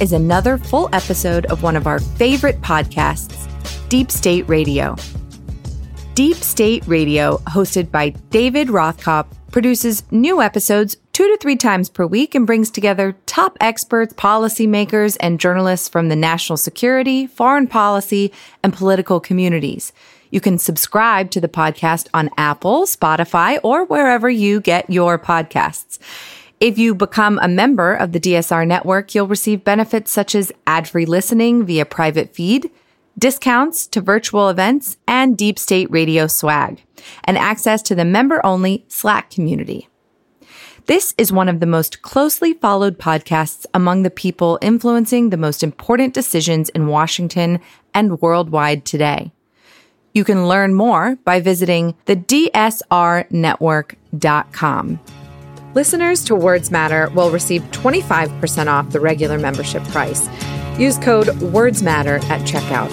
is another full episode of one of our favorite podcasts, Deep State Radio. Deep State Radio, hosted by David Rothkopf, produces new episodes two to three times per week and brings together top experts, policymakers, and journalists from the national security, foreign policy, and political communities. You can subscribe to the podcast on Apple, Spotify, or wherever you get your podcasts. If you become a member of the DSR network, you'll receive benefits such as ad free listening via private feed, discounts to virtual events, and deep state radio swag, and access to the member only Slack community. This is one of the most closely followed podcasts among the people influencing the most important decisions in Washington and worldwide today. You can learn more by visiting the DSRnetwork.com. Listeners to Words Matter will receive 25% off the regular membership price. Use code WordsMatter at checkout.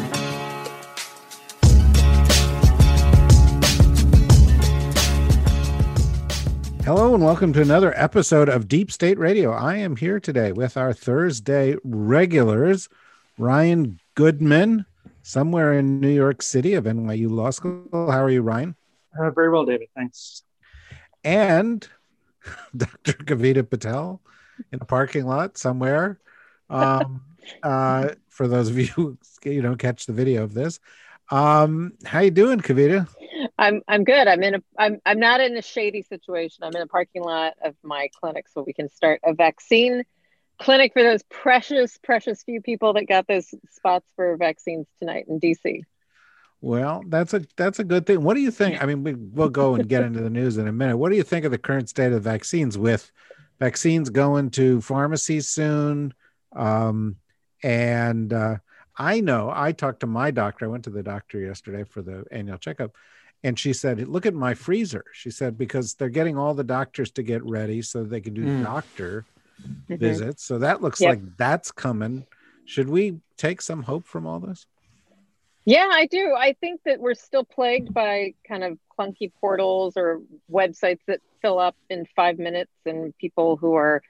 Hello and welcome to another episode of Deep State Radio. I am here today with our Thursday regulars, Ryan Goodman, somewhere in New York City of NYU Law School. How are you, Ryan? Uh, very well, David. Thanks. And Dr. Kavita Patel in a parking lot somewhere. Um, uh, for those of you who you know catch the video of this, um, how you doing, Kavita? I'm I'm good. I'm in a I'm I'm not in a shady situation. I'm in a parking lot of my clinic, so we can start a vaccine clinic for those precious, precious few people that got those spots for vaccines tonight in DC. Well, that's a that's a good thing. What do you think? I mean, we, we'll go and get into the news in a minute. What do you think of the current state of vaccines? With vaccines going to pharmacies soon, um, and uh, I know I talked to my doctor. I went to the doctor yesterday for the annual checkup, and she said, "Look at my freezer." She said because they're getting all the doctors to get ready so they can do mm. doctor mm-hmm. visits. So that looks yep. like that's coming. Should we take some hope from all this? Yeah, I do. I think that we're still plagued by kind of clunky portals or websites that fill up in five minutes and people who are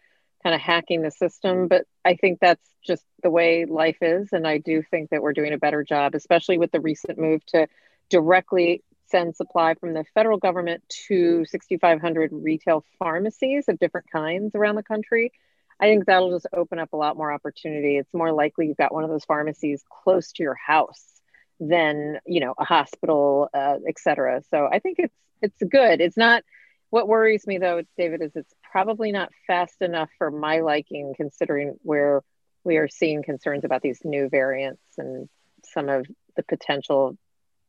kind of hacking the system. But I think that's just the way life is. And I do think that we're doing a better job, especially with the recent move to directly send supply from the federal government to 6,500 retail pharmacies of different kinds around the country. I think that'll just open up a lot more opportunity. It's more likely you've got one of those pharmacies close to your house than you know a hospital, uh, et cetera. So I think it's it's good. It's not. What worries me though, David, is it's probably not fast enough for my liking, considering where we are seeing concerns about these new variants and some of the potential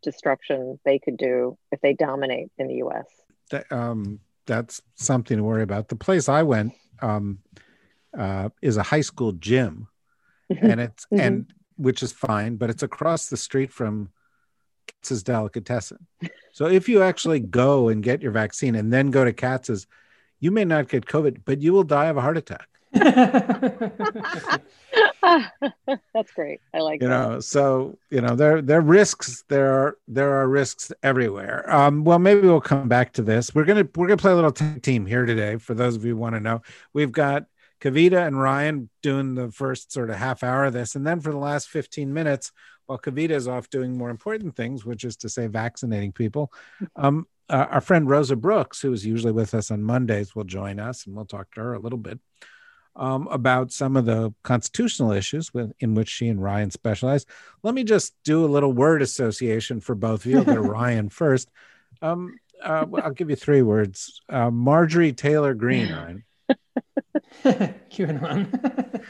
destruction they could do if they dominate in the U.S. That, um, that's something to worry about. The place I went um, uh, is a high school gym, mm-hmm. and it's mm-hmm. and which is fine, but it's across the street from Katz's Delicatessen. So if you actually go and get your vaccine and then go to Katz's, you may not get COVID, but you will die of a heart attack. That's great. I like you that. know. So you know there there are risks. There are there are risks everywhere. Um, well, maybe we'll come back to this. We're gonna we're gonna play a little team here today. For those of you who want to know, we've got Kavita and Ryan doing the first sort of half hour of this. And then for the last 15 minutes, while Kavita is off doing more important things, which is to say vaccinating people, um, uh, our friend Rosa Brooks, who is usually with us on Mondays, will join us and we'll talk to her a little bit um, about some of the constitutional issues with, in which she and Ryan specialize. Let me just do a little word association for both of you. I'll go to Ryan first. Um, uh, I'll give you three words uh, Marjorie Taylor Greene, Ryan. QAnon.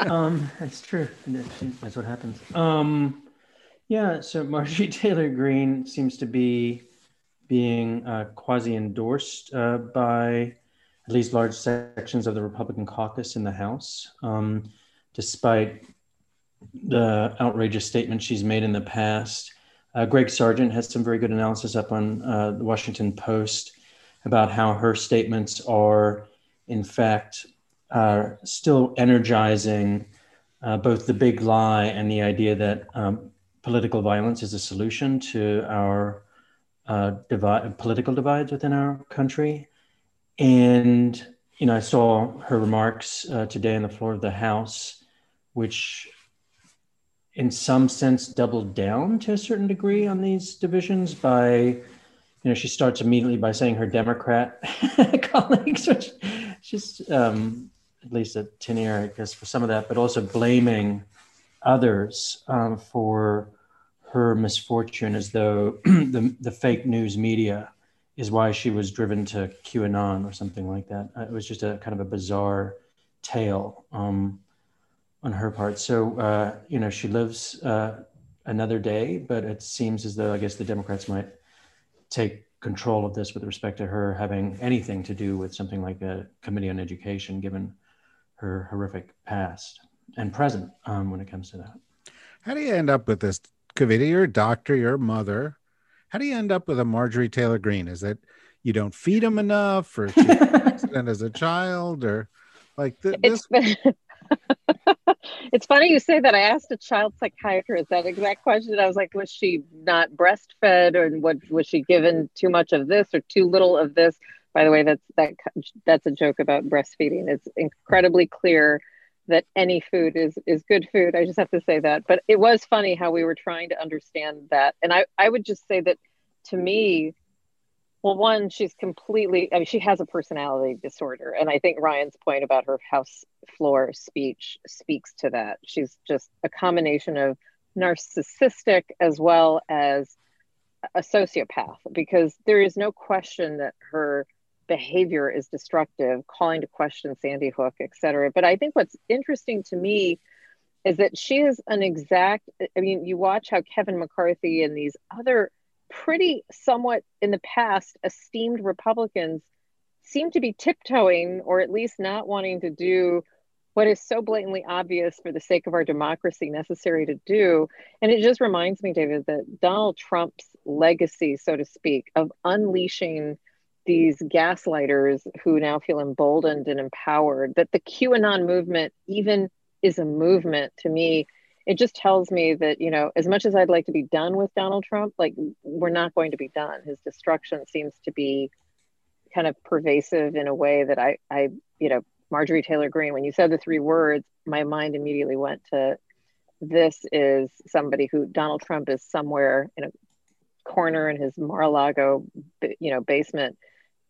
um, that's true. That's what happens. Um, yeah, so Marjorie Taylor Greene seems to be being uh, quasi endorsed uh, by at least large sections of the Republican caucus in the House, um, despite the outrageous statements she's made in the past. Uh, Greg Sargent has some very good analysis up on uh, the Washington Post about how her statements are, in fact, are still energizing uh, both the big lie and the idea that um, political violence is a solution to our uh, divide, political divides within our country. And, you know, I saw her remarks uh, today on the floor of the House which in some sense doubled down to a certain degree on these divisions by you know she starts immediately by saying her democrat colleagues which just um, at least a tin air i guess for some of that but also blaming others um, for her misfortune as though the, the fake news media is why she was driven to qanon or something like that uh, it was just a kind of a bizarre tale um, on her part. So, uh, you know, she lives uh, another day, but it seems as though I guess the Democrats might take control of this with respect to her having anything to do with something like a committee on education, given her horrific past and present um, when it comes to that. How do you end up with this, Kavita? You're a doctor, you're a mother. How do you end up with a Marjorie Taylor Greene? Is it you don't feed him enough, or accident as a child, or like th- this? it's funny you say that. I asked a child psychiatrist that exact question. I was like, was she not breastfed, or what was she given too much of this or too little of this? By the way, that's that that's a joke about breastfeeding. It's incredibly clear that any food is is good food. I just have to say that. But it was funny how we were trying to understand that, and I I would just say that to me well, one, she's completely, I mean, she has a personality disorder. And I think Ryan's point about her house floor speech speaks to that. She's just a combination of narcissistic as well as a sociopath, because there is no question that her behavior is destructive, calling to question Sandy Hook, et cetera. But I think what's interesting to me is that she is an exact, I mean, you watch how Kevin McCarthy and these other pretty somewhat in the past esteemed Republicans seem to be tiptoeing or at least not wanting to do what is so blatantly obvious for the sake of our democracy necessary to do. And it just reminds me, David, that Donald Trump's legacy, so to speak, of unleashing these gaslighters who now feel emboldened and empowered, that the QAnon movement even is a movement to me. It just tells me that you know as much as i'd like to be done with donald trump like we're not going to be done. His destruction seems to be kind of pervasive in a way that i i you know marjorie taylor greene when you said the three words my mind immediately went to this is somebody who donald trump is somewhere in a corner in his mar-a-lago you know basement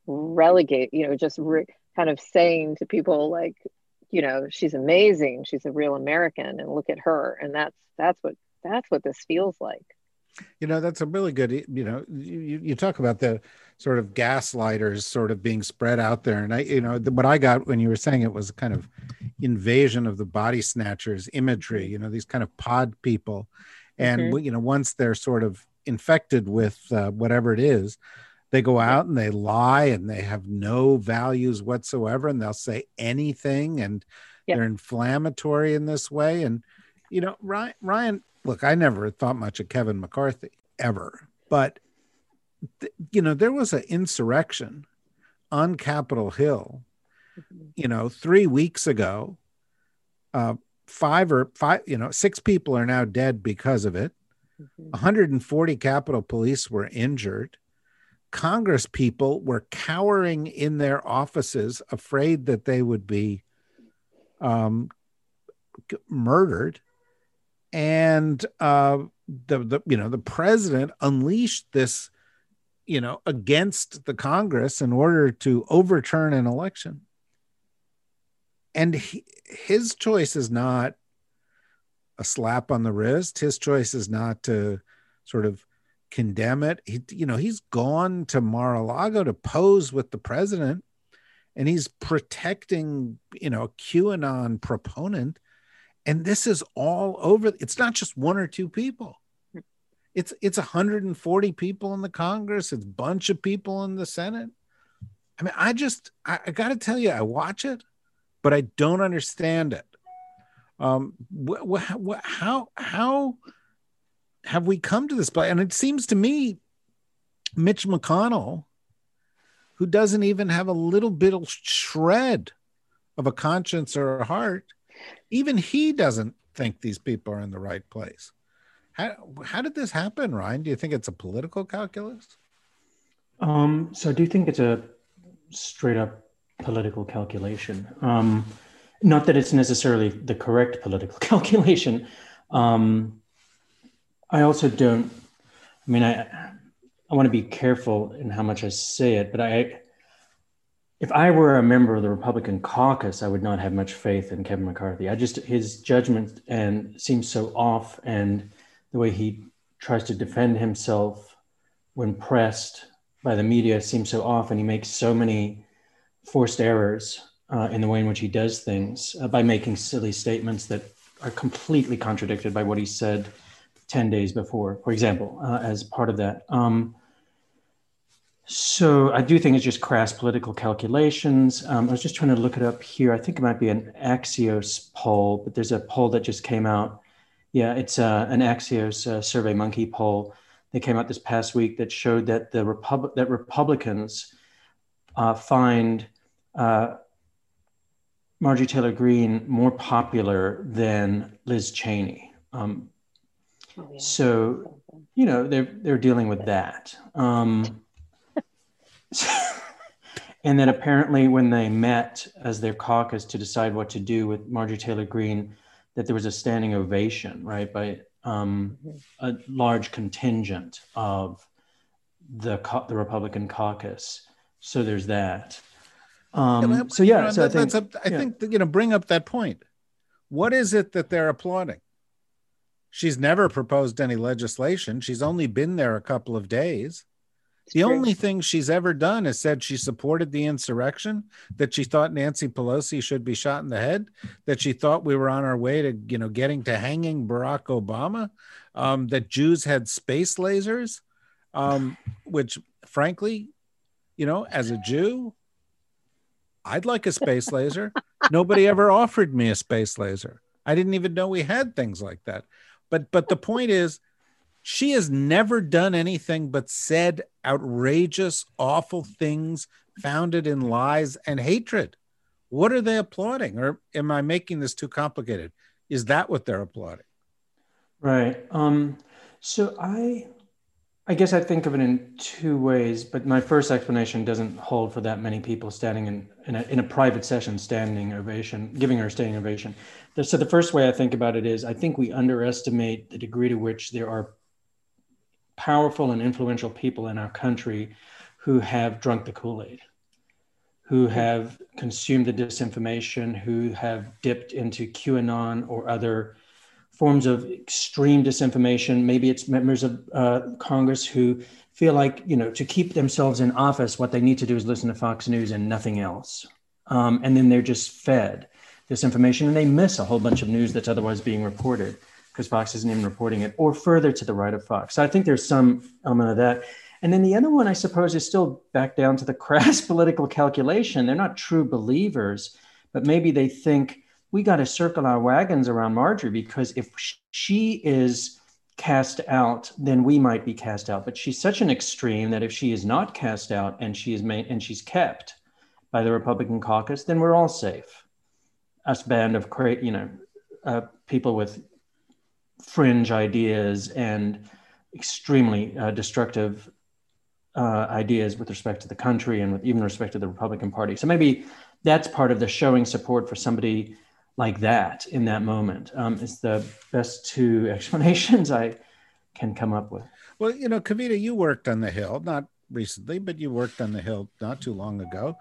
relegate you know just re- kind of saying to people like you know she's amazing. She's a real american and look at her and that's that's what that's what this feels like. You know that's a really good you know you, you talk about the sort of gaslighters sort of being spread out there and i you know the, what i got when you were saying it was a kind of invasion of the body snatchers imagery you know these kind of pod people. And mm-hmm. you know once they're sort of infected with uh, whatever it is they go out and they lie and they have no values whatsoever and they'll say anything and yep. they're inflammatory in this way and you know ryan, ryan look i never thought much of kevin mccarthy ever but th- you know there was an insurrection on capitol hill mm-hmm. you know three weeks ago uh five or five you know six people are now dead because of it mm-hmm. 140 capitol police were injured Congress people were cowering in their offices, afraid that they would be um, murdered. And uh, the, the you know the president unleashed this you know against the Congress in order to overturn an election. And he, his choice is not a slap on the wrist. His choice is not to sort of condemn it. He, you know, he's gone to Mar-a-Lago to pose with the president, and he's protecting, you know, a QAnon proponent. And this is all over. It's not just one or two people. It's it's 140 people in the Congress. It's a bunch of people in the Senate. I mean, I just I, I got to tell you, I watch it, but I don't understand it. Um, wh- wh- how how have we come to this place? And it seems to me, Mitch McConnell, who doesn't even have a little bit of shred of a conscience or a heart, even he doesn't think these people are in the right place. How, how did this happen, Ryan? Do you think it's a political calculus? Um, so I do think it's a straight up political calculation. Um, not that it's necessarily the correct political calculation. Um, I also don't. I mean, I I want to be careful in how much I say it, but I, if I were a member of the Republican caucus, I would not have much faith in Kevin McCarthy. I just his judgment and seems so off, and the way he tries to defend himself when pressed by the media seems so off, and he makes so many forced errors uh, in the way in which he does things uh, by making silly statements that are completely contradicted by what he said 10 days before, for example, uh, as part of that. Um, so I do think it's just crass political calculations. Um, I was just trying to look it up here. I think it might be an Axios poll, but there's a poll that just came out. Yeah, it's uh, an Axios uh, Survey Monkey poll that came out this past week that showed that the Repub- that Republicans uh, find uh, Marjorie Taylor Greene more popular than Liz Cheney. Um, oh, yeah. So, you know, they're they're dealing with that. Um, and then apparently, when they met as their caucus to decide what to do with Marjorie Taylor Greene, that there was a standing ovation, right, by um, a large contingent of the the Republican caucus. So there's that. Um, so yeah, so I think, a, I yeah. think that, you know, bring up that point. What is it that they're applauding? She's never proposed any legislation. She's only been there a couple of days. It's the true. only thing she's ever done is said she supported the insurrection, that she thought Nancy Pelosi should be shot in the head, that she thought we were on our way to, you know, getting to hanging Barack Obama, um, that Jews had space lasers, um, which frankly, you know, as a Jew, I'd like a space laser. Nobody ever offered me a space laser. I didn't even know we had things like that. But but the point is she has never done anything but said outrageous awful things founded in lies and hatred. What are they applauding? Or am I making this too complicated? Is that what they're applauding? Right. Um so I I guess I think of it in two ways, but my first explanation doesn't hold for that many people standing in, in, a, in a private session, standing ovation, giving her a standing ovation. So the first way I think about it is I think we underestimate the degree to which there are powerful and influential people in our country who have drunk the Kool-Aid, who have consumed the disinformation, who have dipped into QAnon or other forms of extreme disinformation. Maybe it's members of uh, Congress who feel like, you know, to keep themselves in office, what they need to do is listen to Fox News and nothing else. Um, and then they're just fed this information and they miss a whole bunch of news that's otherwise being reported because Fox isn't even reporting it, or further to the right of Fox. So I think there's some element of that. And then the other one, I suppose, is still back down to the crass political calculation. They're not true believers, but maybe they think we got to circle our wagons around Marjorie because if she is cast out, then we might be cast out. But she's such an extreme that if she is not cast out and she is made and she's kept by the Republican caucus, then we're all safe. Us band of cra- you know uh, people with fringe ideas and extremely uh, destructive uh, ideas with respect to the country and with even respect to the Republican Party. So maybe that's part of the showing support for somebody like that in that moment. Um, it's the best two explanations I can come up with. Well, you know, Kavita, you worked on the Hill, not recently, but you worked on the Hill not too long ago.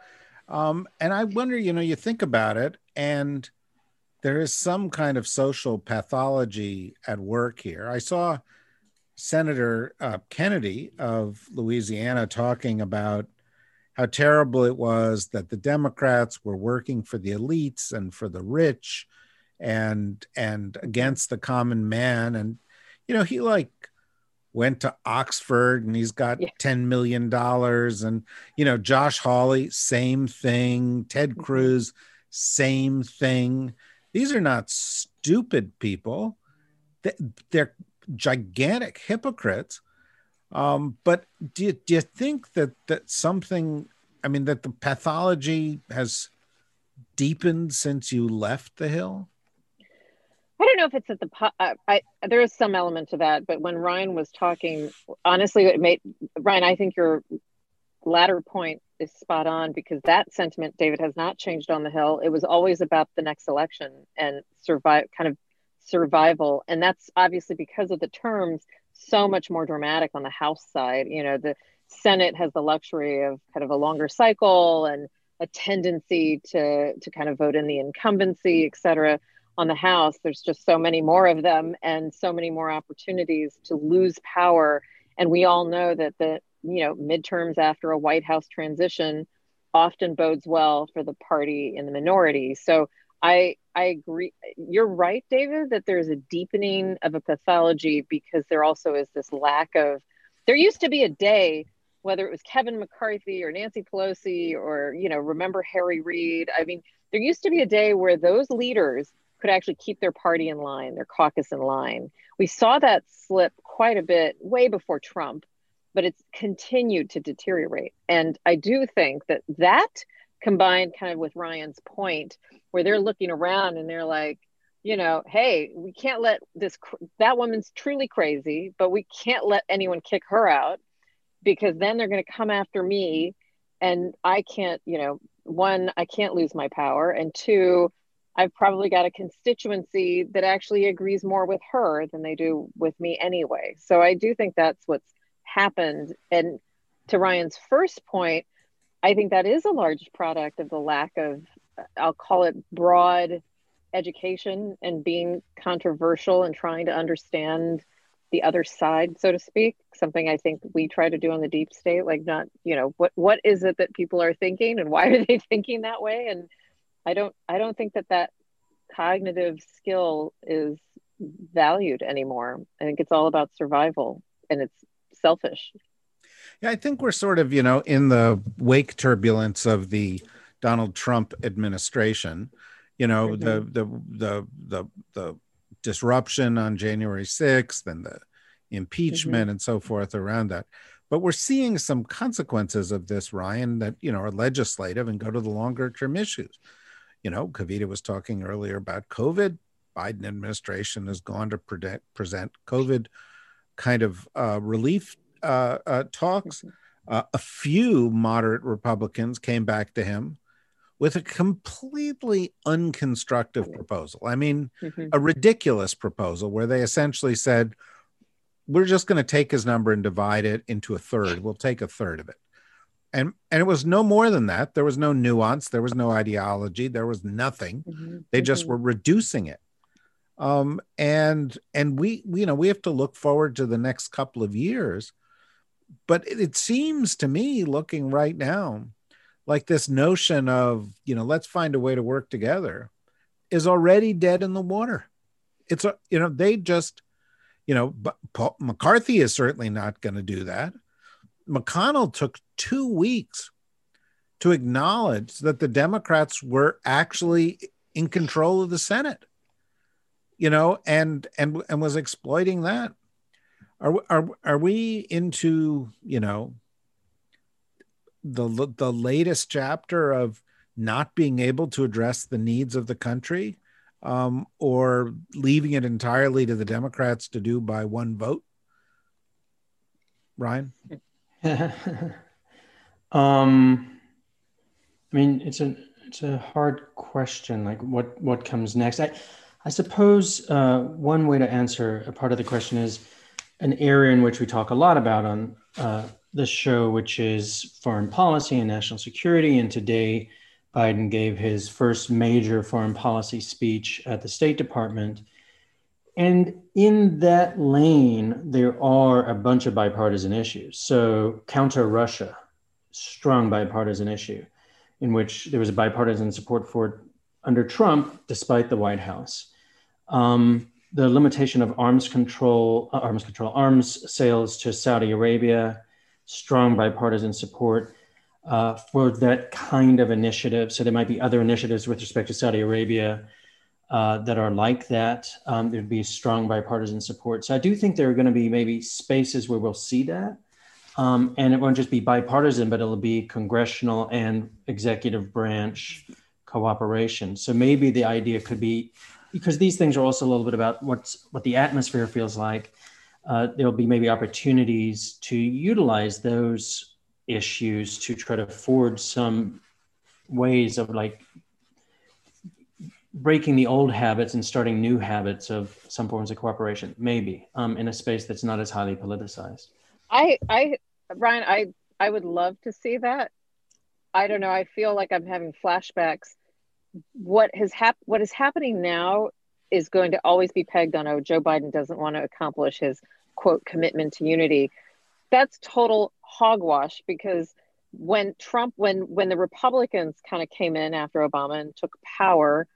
Um, and I wonder, you know, you think about it, and there is some kind of social pathology at work here. I saw Senator uh, Kennedy of Louisiana talking about how terrible it was that the Democrats were working for the elites and for the rich and and against the common man and you know he like went to Oxford and he's got yeah. 10 million dollars and you know Josh Hawley same thing Ted mm-hmm. Cruz same thing these are not stupid people they're gigantic hypocrites um, but do you, do you think that that something? I mean, that the pathology has deepened since you left the hill. I don't know if it's at the uh, I there is some element to that, but when Ryan was talking, honestly, it made Ryan. I think your latter point is spot on because that sentiment, David, has not changed on the Hill. It was always about the next election and survive, kind of survival, and that's obviously because of the terms so much more dramatic on the House side. You know, the Senate has the luxury of kind of a longer cycle and a tendency to to kind of vote in the incumbency, et cetera. On the House, there's just so many more of them and so many more opportunities to lose power. And we all know that the you know midterms after a White House transition often bodes well for the party in the minority. So I I agree. You're right, David, that there's a deepening of a pathology because there also is this lack of. There used to be a day whether it was Kevin McCarthy or Nancy Pelosi or, you know, remember Harry Reid. I mean, there used to be a day where those leaders could actually keep their party in line, their caucus in line. We saw that slip quite a bit way before Trump, but it's continued to deteriorate. And I do think that that combined kind of with Ryan's point, where they're looking around and they're like, you know, hey, we can't let this, that woman's truly crazy, but we can't let anyone kick her out because then they're going to come after me and I can't, you know, one, I can't lose my power. And two, I've probably got a constituency that actually agrees more with her than they do with me anyway. So I do think that's what's happened. And to Ryan's first point, I think that is a large product of the lack of, I'll call it broad education and being controversial and trying to understand the other side, so to speak. Something I think we try to do on the deep state, like not, you know, what what is it that people are thinking and why are they thinking that way? And I don't I don't think that that cognitive skill is valued anymore. I think it's all about survival and it's selfish. Yeah, I think we're sort of, you know, in the wake turbulence of the Donald Trump administration. You know, mm-hmm. the the the the the disruption on January 6th and the impeachment mm-hmm. and so forth around that. But we're seeing some consequences of this, Ryan, that you know are legislative and go to the longer term issues. You know, Kavita was talking earlier about COVID. Biden administration has gone to pre- present COVID kind of uh, relief uh, uh, talks. Mm-hmm. Uh, a few moderate Republicans came back to him with a completely unconstructive proposal. I mean, mm-hmm. a ridiculous proposal where they essentially said, we're just going to take his number and divide it into a third. We'll take a third of it. And and it was no more than that. There was no nuance, there was no ideology, there was nothing. Mm-hmm. They just mm-hmm. were reducing it. Um, and and we you know we have to look forward to the next couple of years but it, it seems to me looking right now like this notion of you know let's find a way to work together is already dead in the water it's a you know they just you know Paul, mccarthy is certainly not going to do that mcconnell took two weeks to acknowledge that the democrats were actually in control of the senate you know and and and was exploiting that are are are we into you know the the latest chapter of not being able to address the needs of the country um, or leaving it entirely to the Democrats to do by one vote? Ryan? um, I mean, it's a it's a hard question. Like, what what comes next? I I suppose uh, one way to answer a part of the question is an area in which we talk a lot about on uh, the show, which is foreign policy and national security. And today, Biden gave his first major foreign policy speech at the State Department. And in that lane, there are a bunch of bipartisan issues. So, counter Russia, strong bipartisan issue, in which there was a bipartisan support for it under Trump, despite the White House. Um, the limitation of arms control, uh, arms control, arms sales to Saudi Arabia, strong bipartisan support uh, for that kind of initiative. So there might be other initiatives with respect to Saudi Arabia uh, that are like that. Um, there'd be strong bipartisan support. So I do think there are going to be maybe spaces where we'll see that. Um, and it won't just be bipartisan, but it'll be congressional and executive branch cooperation. So maybe the idea could be because these things are also a little bit about what's what the atmosphere feels like uh, there'll be maybe opportunities to utilize those issues to try to forge some ways of like breaking the old habits and starting new habits of some forms of cooperation maybe um, in a space that's not as highly politicized. I i ryan i i would love to see that. I don't know. I feel like i'm having flashbacks. What has hap- what is happening now is going to always be pegged on oh joe biden doesn't want to accomplish his quote commitment to unity. That's total hogwash because when Trump, when when the Republicans kind of came in after Obama and took power,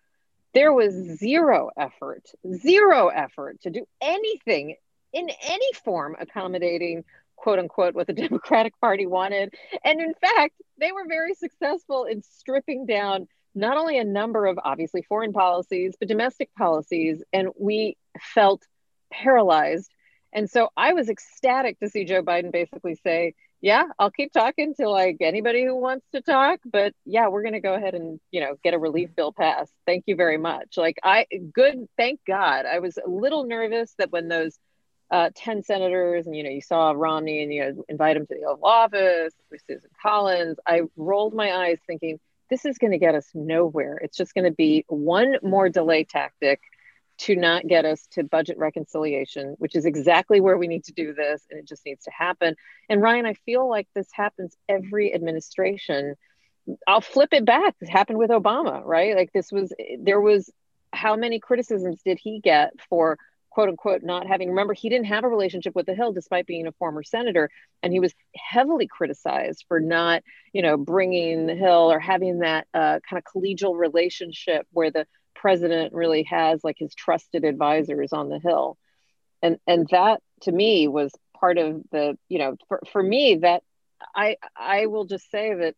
there was zero effort, zero effort to do anything in any form accommodating quote unquote what the Democratic Party wanted. And in fact, they were very successful in stripping down not only a number of obviously foreign policies, but domestic policies. And we felt paralyzed. And so I was ecstatic to see Joe Biden basically say, yeah, I'll keep talking to like anybody who wants to talk, but yeah, we're going to go ahead and, you know, get a relief bill passed. Thank you very much. Like I good, thank God. I was a little nervous that when those uh, 10 senators and, you know, you saw Romney and, you know, invite him to the Oval Office with Susan Collins, I rolled my eyes thinking, this is going to get us nowhere. It's just going to be one more delay tactic to not get us to budget reconciliation, which is exactly where we need to do this, and it just needs to happen. And Ryan, I feel like this happens every administration. I'll flip it back. Happened with Obama, right? Like this was there was how many criticisms did he get for quote unquote not having remember he didn't have a relationship with the hill despite being a former senator and he was heavily criticized for not you know bringing the hill or having that uh, kind of collegial relationship where the president really has like his trusted advisors on the hill. And and that to me was part of the you know for, for me that i i will just say that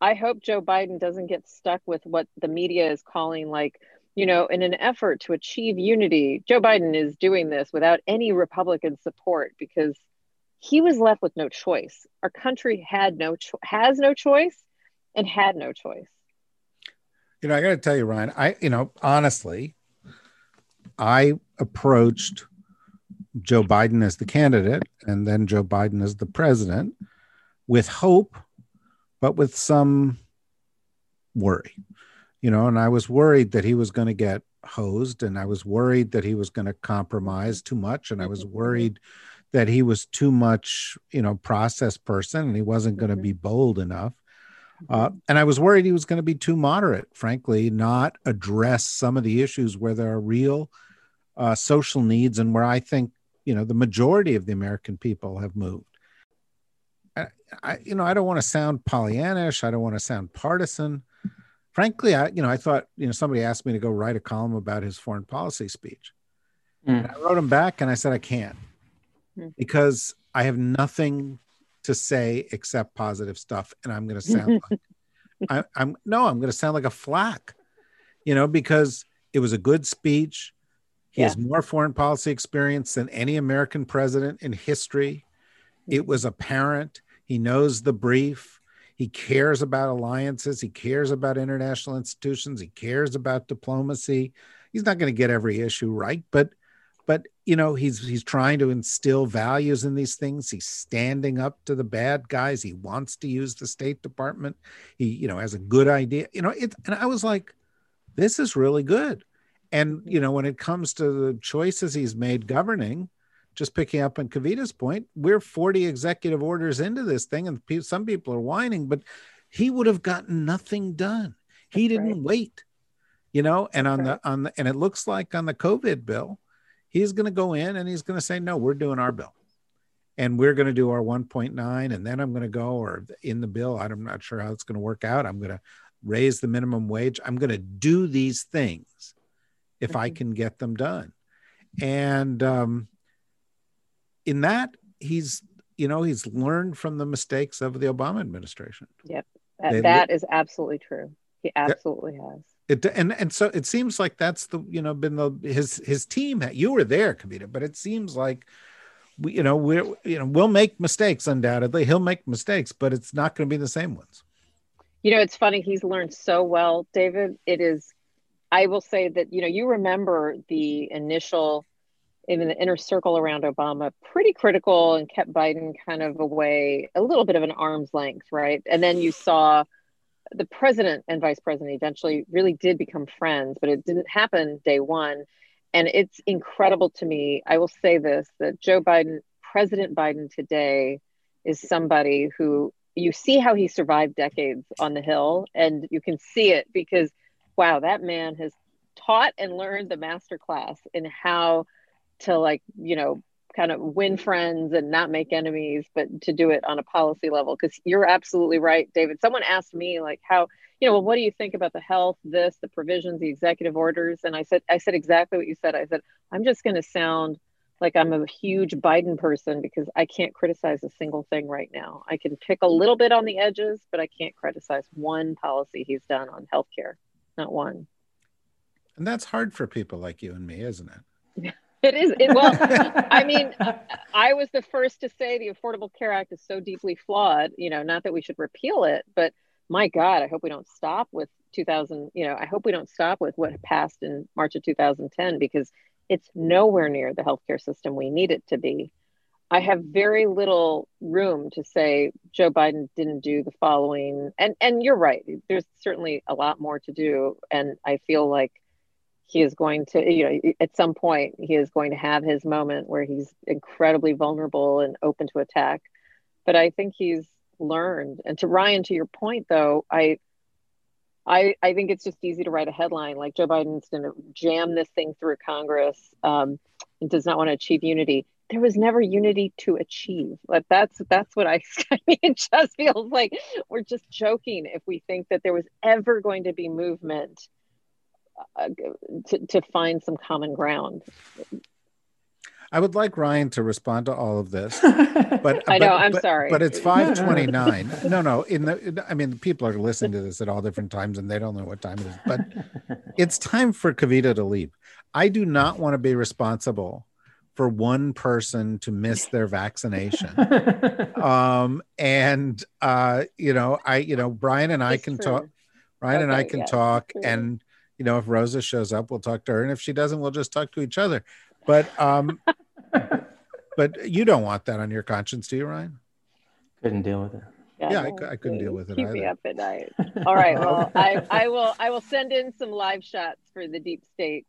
i hope joe biden doesn't get stuck with what the media is calling like you know in an effort to achieve unity joe biden is doing this without any republican support because he was left with no choice. Our country had no cho- has no choice and had no choice you know, I got to tell you, Ryan, I, you know, honestly, I approached Joe Biden as the candidate and then Joe Biden as the president with hope, but with some worry, you know, and I was worried that he was going to get hosed and I was worried that he was going to compromise too much. And I was worried that he was too much, you know, process person and he wasn't going to be bold enough. Uh, and I was worried he was going to be too moderate, frankly, not address some of the issues where there are real uh, social needs and where I think, you know, the majority of the American people have moved. I, I you know, I don't want to sound Pollyannish. I don't want to sound partisan. Frankly, I, you know, I thought, you know, somebody asked me to go write a column about his foreign policy speech. Mm. I wrote him back and I said, I can't mm. because I have nothing to say except positive stuff, and I'm going to sound like I, I'm no, I'm going to sound like a flack, you know, because it was a good speech. He yeah. has more foreign policy experience than any American president in history. Hmm. It was apparent. He knows the brief. He cares about alliances. He cares about international institutions. He cares about diplomacy. He's not going to get every issue right, but but you know he's he's trying to instill values in these things. He's standing up to the bad guys. He wants to use the state department. He you know has a good idea you know it and i was like this is really good. And you know when it comes to the choices he's made governing just picking up on kavita's point we're 40 executive orders into this thing and some people are whining but he would have gotten nothing done. He That's didn't right. wait you know and That's on right. the on the and it looks like on the covid bill he's going to go in and he's going to say, no, we're doing our bill. And we're going to do our 1.9. And then I'm going to go, or in the bill, I'm not sure how it's going to work out. I'm going to raise the minimum wage. I'm going to do these things if I can get them done. And um, in that, he's, you know, he's learned from the mistakes of the Obama administration. Yep. That, that is absolutely true. He absolutely has. It, and and so it seems like that's the you know been the his his team you were there Kavita but it seems like we you know we're you know we'll make mistakes undoubtedly. He'll make mistakes but it's not going to be the same ones. You know it's funny he's learned so well David. It is I will say that you know you remember the initial in the inner circle around Obama pretty critical and kept Biden kind of away, a little bit of an arm's length, right? And then you saw the president and vice president eventually really did become friends, but it didn't happen day one. And it's incredible to me. I will say this that Joe Biden, President Biden today, is somebody who you see how he survived decades on the Hill, and you can see it because, wow, that man has taught and learned the master class in how to, like, you know, kind of win friends and not make enemies, but to do it on a policy level. Because you're absolutely right, David. Someone asked me, like, how, you know, well, what do you think about the health, this, the provisions, the executive orders? And I said, I said exactly what you said. I said, I'm just going to sound like I'm a huge Biden person because I can't criticize a single thing right now. I can pick a little bit on the edges, but I can't criticize one policy he's done on healthcare, not one. And that's hard for people like you and me, isn't it? It is. It, well, I mean, uh, I was the first to say the Affordable Care Act is so deeply flawed. You know, not that we should repeal it, but my God, I hope we don't stop with 2000. You know, I hope we don't stop with what passed in March of 2010 because it's nowhere near the healthcare system we need it to be. I have very little room to say Joe Biden didn't do the following. And and you're right. There's certainly a lot more to do. And I feel like he is going to, you know, at some point he is going to have his moment where he's incredibly vulnerable and open to attack. But I think he's learned. And to Ryan, to your point though, I I, I think it's just easy to write a headline like Joe Biden's going to jam this thing through Congress um, and does not want to achieve unity. There was never unity to achieve. Like that's that's what I, I mean. It just feels like we're just joking if we think that there was ever going to be movement to to find some common ground. I would like Ryan to respond to all of this, but I know but, I'm but, sorry, but it's five twenty nine. no, no. In the, I mean, people are listening to this at all different times, and they don't know what time it is. But it's time for Kavita to leave. I do not want to be responsible for one person to miss their vaccination. um, and uh, you know, I, you know, Ryan and I It's can true. talk. Ryan and I can yeah, talk, and you know, if Rosa shows up, we'll talk to her, and if she doesn't, we'll just talk to each other. But um, but you don't want that on your conscience, do you, Ryan? Couldn't deal with it. Yeah, I I couldn't deal with it Keep me up at night. All right. Well, I, I will I will send in some live shots for the deep state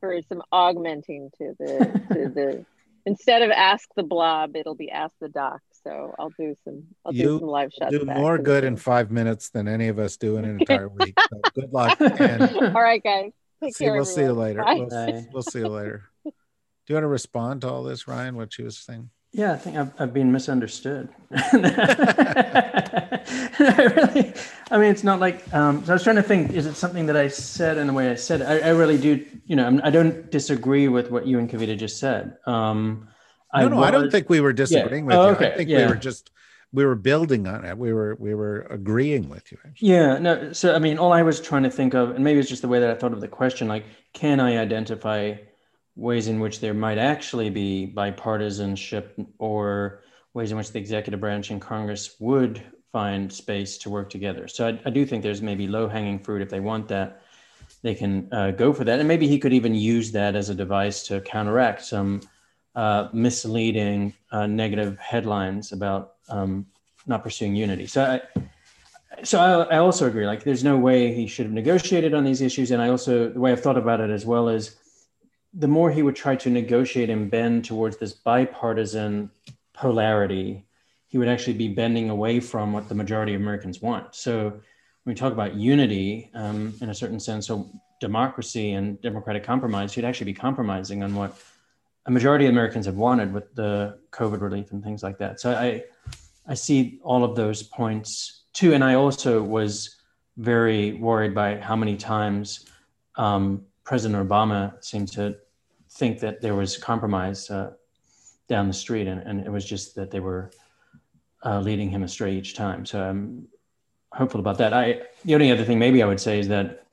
for some augmenting to the to the instead of ask the blob, it'll be ask the doc. So I'll do some I'll You do some live shots. Do more good in five minutes than any of us do in an entire week. So good luck, and All right, guys. Take see, care. we'll see you later. Bye. We'll, Bye. we'll see you later. Do you want to respond to all this, Ryan? What she was saying? Yeah, I think I've, I've been misunderstood. I really, I mean, it's not like, um, so I was trying to think, is it something that I said in the way I said it? I, I really do, you know, I'm- I don't disagree with what you and Kavita just said. Um, No, no, I don't think we were disagreeing with Oh, you. I okay, think we were just we were building on it. We were we were agreeing with you. Actually. Yeah, no. So, I mean, all I was trying to think of, and maybe it's just the way that I thought of the question, like, can I identify ways in which there might actually be bipartisanship or ways in which the executive branch and Congress would find space to work together? So, I, I do think there's maybe low hanging fruit if they want that. They can uh, go for that. And maybe he could even use that as a device to counteract some uh, misleading uh, negative headlines about um, not pursuing unity. So, I, so I, I also agree. Like, there's no way he should have negotiated on these issues, and I also the way I've thought about it as well is the more he would try to negotiate and bend towards this bipartisan polarity, he would actually be bending away from what the majority of Americans want. So when we talk about unity, um, in a certain sense, so democracy and democratic compromise, he'd actually be compromising on what a majority of Americans have wanted with the COVID relief and things like that. So I, I see all of those points too, and I also was very worried by how many times um, President Obama seemed to think that there was compromise uh, down the street, and, and it was just that they were uh, leading him astray each time. So I'm hopeful about that. I the only other thing maybe I would say is that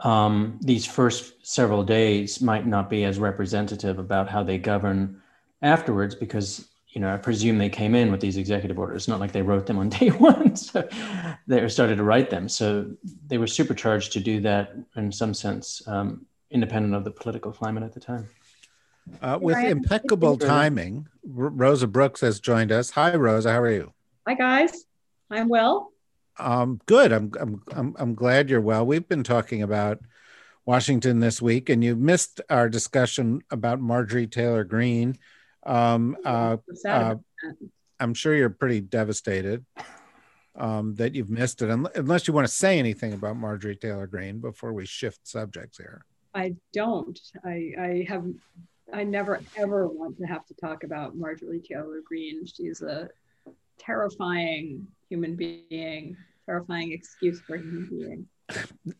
um, these first several days might not be as representative about how they govern afterwards because you know i presume they came in with these executive orders it's not like they wrote them on day one so they started to write them so they were supercharged to do that in some sense um, independent of the political climate at the time Uh, with impeccable timing, Rosa Brooks has joined us. Hi, Rosa. How are you? Hi, guys. I'm well. Um, good. I'm, I'm I'm I'm glad you're well. We've been talking about Washington this week, and you missed our discussion about Marjorie Taylor Greene. Um, uh, uh, I'm sure you're pretty devastated um, that you've missed it, unless you want to say anything about Marjorie Taylor Greene before we shift subjects here. I don't. I, I have. I never ever want to have to talk about Marjorie Taylor Greene. She's a terrifying human being, terrifying excuse for human being.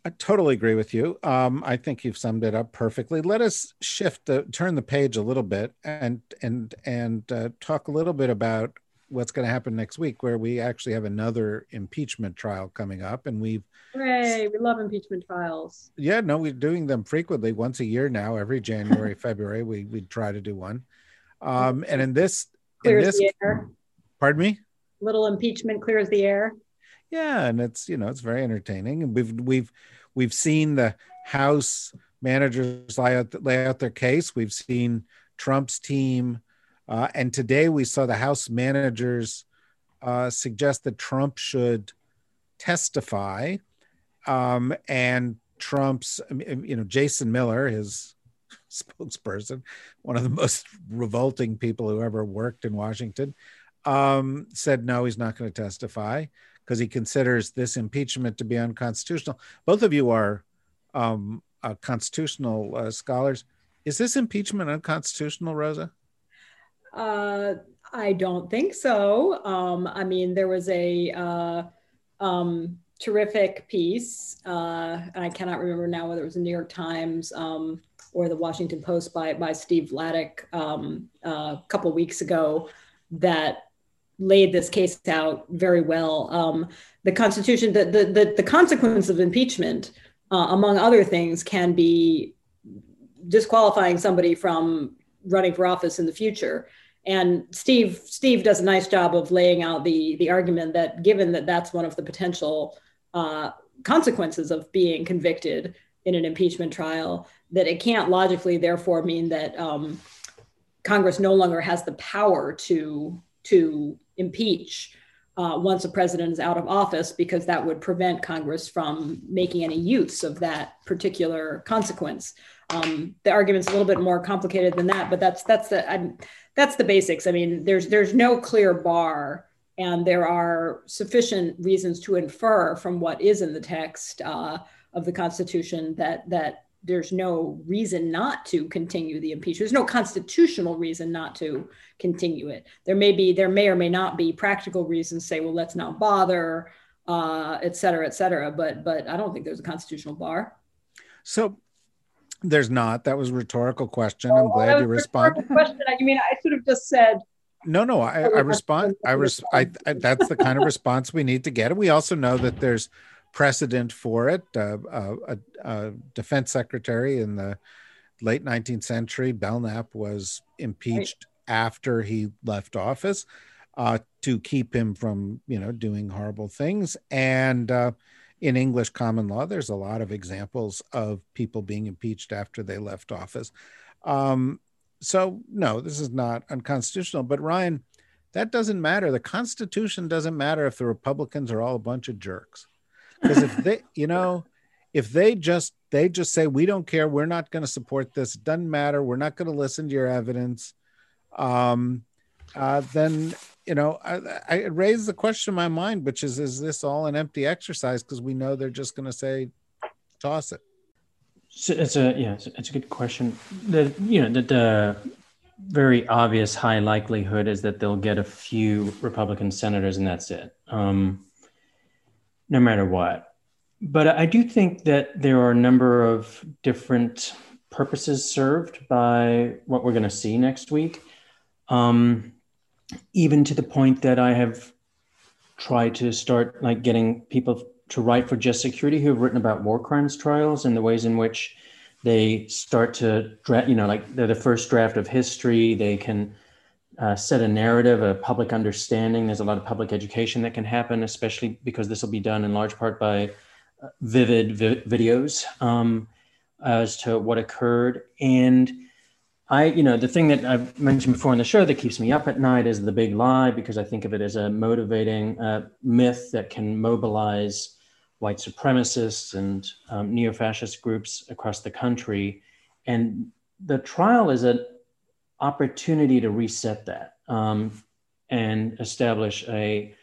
I totally agree with you. Um, I think you've summed it up perfectly. Let us shift, the, turn the page a little bit, and and and uh, talk a little bit about what's going to happen next week, where we actually have another impeachment trial coming up, and we've. Hooray! We love impeachment trials. Yeah, no, we're doing them frequently, once a year now. Every January, February, we we try to do one. Um, and in this, clears in this. Pardon me. Little impeachment clears the air. Yeah, and it's you know it's very entertaining, and we've we've we've seen the House managers lay out lay out their case. We've seen Trump's team uh, and today we saw the House managers uh, suggest that Trump should testify. Um, and Trump's, you know, Jason Miller, his spokesperson, one of the most revolting people who ever worked in Washington, um, said no, he's not going to testify because he considers this impeachment to be unconstitutional. Both of you are um, uh, constitutional uh, scholars. Is this impeachment unconstitutional, Rosa? Uh, I don't think so. Um, I mean, there was a uh, um, terrific piece, uh, and I cannot remember now whether it was the New York Times um, or the Washington Post by by Steve Vladeck um, uh, a couple weeks ago that laid this case out very well. Um, the Constitution, the, the the the consequence of impeachment, uh, among other things, can be disqualifying somebody from running for office in the future and steve steve does a nice job of laying out the the argument that given that that's one of the potential uh, consequences of being convicted in an impeachment trial that it can't logically therefore mean that um, congress no longer has the power to to impeach uh, once a president is out of office because that would prevent congress from making any use of that particular consequence um, the argument's a little bit more complicated than that but that's that's the I'm, that's the basics. I mean, there's there's no clear bar, and there are sufficient reasons to infer from what is in the text uh, of the Constitution that that there's no reason not to continue the impeachment. There's no constitutional reason not to continue it. There may be, there may or may not be practical reasons. Say, well, let's not bother, uh, et cetera, et cetera. But but I don't think there's a constitutional bar. So there's not. That was a rhetorical question. I'm glad you responded. Question. You mean I sort of just said. No, no. I, I respond. I, res, I, I, That's the kind of response we need to get. And we also know that there's precedent for it. Uh, uh, a, a defense secretary in the late 19th century, Belknap, was impeached right. after he left office uh, to keep him from, you know, doing horrible things. And uh, in English common law, there's a lot of examples of people being impeached after they left office. Um, so, no, this is not unconstitutional. But, Ryan, that doesn't matter. The Constitution doesn't matter if the Republicans are all a bunch of jerks. Because if they, you know, if they just they just say we don't care, we're not going to support this. It doesn't matter. We're not going to listen to your evidence. Um, uh, then you know, I, I raised the question in my mind, which is, is this all an empty exercise? Because we know they're just going to say, toss it. So it's a yeah, it's a, good question. The you know the, the very obvious high likelihood is that they'll get a few Republican senators and that's it, um, no matter what. But I do think that there are a number of different purposes served by what we're going to see next week. Um, even to the point that I have tried to start like getting people to write for Just Security who have written about war crimes trials and the ways in which they start to draft, you know, like they're the first draft of history. They can uh, set a narrative, a public understanding. There's a lot of public education that can happen, especially because this will be done in large part by uh, vivid vi- videos um, as to what occurred. And I, you know, the thing that I've mentioned before in the show that keeps me up at night is the big lie because I think of it as a motivating uh, myth that can mobilize white supremacists and um, neo fascist groups across the country. And the trial is an opportunity to reset that um, and establish a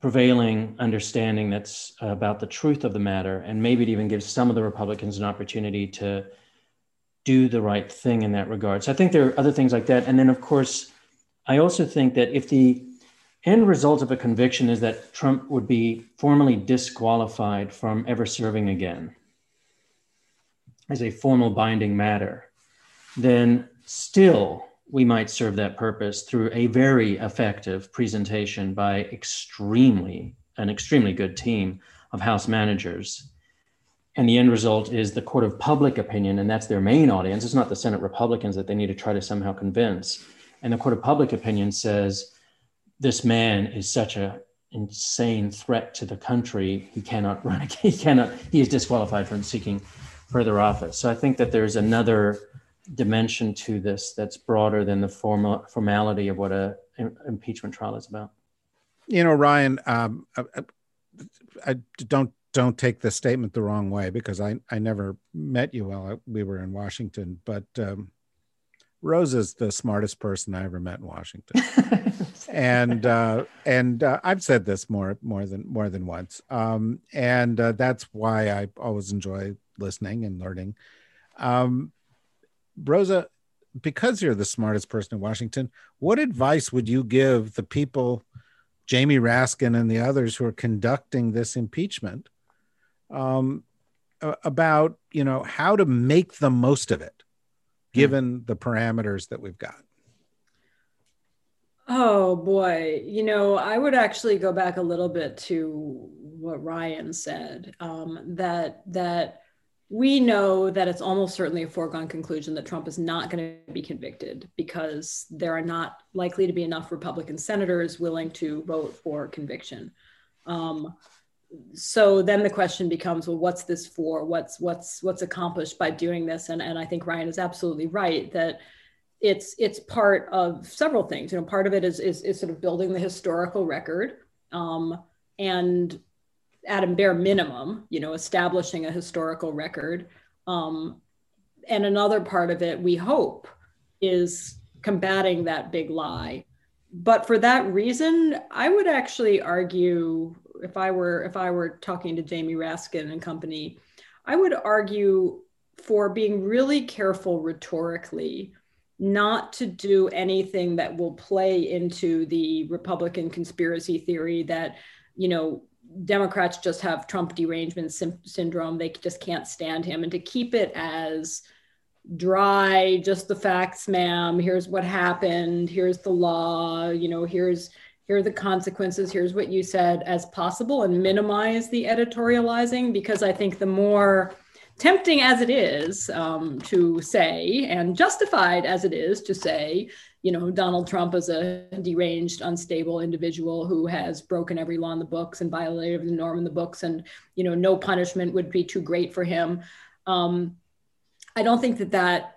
prevailing understanding that's about the truth of the matter, and maybe it even gives some of the Republicans an opportunity to do the right thing in that regard. So I think there are other things like that. And then, of course, I also think that if the end result of a conviction is that Trump would be formally disqualified from ever serving again as a formal binding matter, then still we might serve that purpose through a very effective presentation by extremely an extremely good team of house managers. And the end result is the court of public opinion and that's their main audience. It's not the senate republicans that they need to try to somehow convince. And the court of public opinion says this man is such a insane threat to the country. He cannot run he cannot he is disqualified from seeking further office. So i think that there's another dimension to this that's broader than the formal formality of what a impeachment trial is about. You know, Ryan, um, I, I, don't don't take this statement the wrong way because I I never met you while we were in Washington, but um, is the smartest person I ever met in Washington, and uh, and uh, I've said this more more than more than once, um, and uh, that's why I always enjoy listening and learning. Um, Rosa, because you're the smartest person in Washington, what advice would you give the people, Jamie Raskin and the others who are conducting this impeachment, um, about you know how to make the most of it, given mm. the parameters that we've got? Oh boy, you know, I would actually go back a little bit to what Ryan said. Um, that that we know that it's almost certainly a foregone conclusion that Trump is not going to be convicted because there are not likely to be enough Republican senators willing to vote for conviction. Um, so then the question becomes, well, what's this for? What's what's what's accomplished by doing this? And and I think Ryan is absolutely right that it's it's part of several things. You know, part of it is is, is sort of building the historical record. Um, and at a bare minimum, you know, establishing a historical record. Um, and another part of it, we hope, is combating that big lie. But for that reason, I would actually argue, if I were if I were talking to Jamie Raskin and company, I would argue for being really careful rhetorically not to do anything that will play into the Republican conspiracy theory that, you know, Democrats just have Trump derangement sim- syndrome. They just can't stand him. And to keep it as dry, just the facts, ma'am. Here's what happened. Here's the law. You know, here's here are the consequences. Here's what you said as possible, and minimize the editorializing because I think the more tempting as it is um, to say, and justified as it is to say, you know, Donald Trump is a deranged, unstable individual who has broken every law in the books and violated every norm in the books, and you know, no punishment would be too great for him. Um, I don't think that that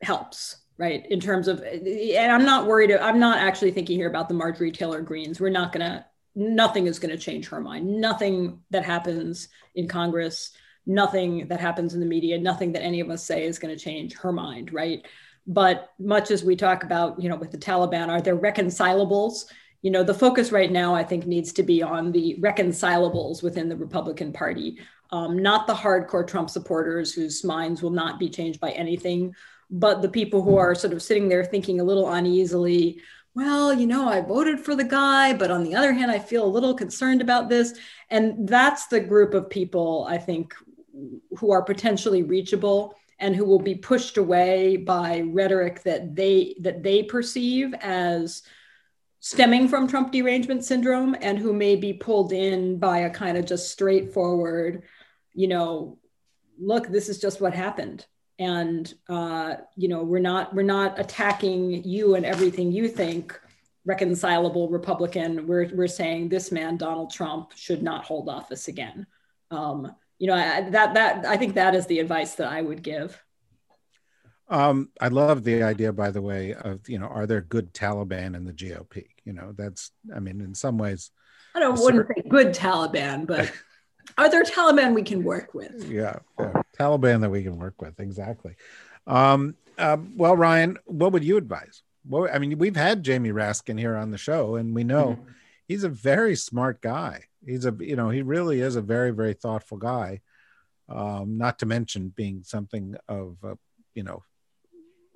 helps, right? In terms of, and I'm not worried. I'm not actually thinking here about the Marjorie Taylor Greenes. We're not gonna. Nothing is going to change her mind. Nothing that happens in Congress, nothing that happens in the media, nothing that any of us say is going to change her mind, right? But much as we talk about, you know, with the Taliban, are there reconcilables? You know, the focus right now, I think, needs to be on the reconcilables within the Republican Party, um, not the hardcore Trump supporters whose minds will not be changed by anything, but the people who are sort of sitting there thinking a little uneasily, well, you know, I voted for the guy, but on the other hand, I feel a little concerned about this. And that's the group of people I think who are potentially reachable and who will be pushed away by rhetoric that they that they perceive as stemming from Trump derangement syndrome and who may be pulled in by a kind of just straightforward, you know, look, this is just what happened. And uh, you know, we're not we're not attacking you and everything you think reconcilable Republican. We're we're saying this man, Donald Trump, should not hold office again. Um, you know I, that that i think that is the advice that i would give Um, I love the idea, by the way, of you know, are there good Taliban in the GOP? You know, that's I mean, in some ways, I don't wouldn't say good Taliban, but are there Taliban we can work with? Yeah, yeah, Taliban that we can work with, exactly. Um, uh, well, Ryan, what would you advise? Well, I mean, we've had Jamie Raskin here on the show, and we know mm-hmm. he's a very smart guy. He's a, you know, he really is a very, very thoughtful guy. Um, not to mention being something of, a, you know,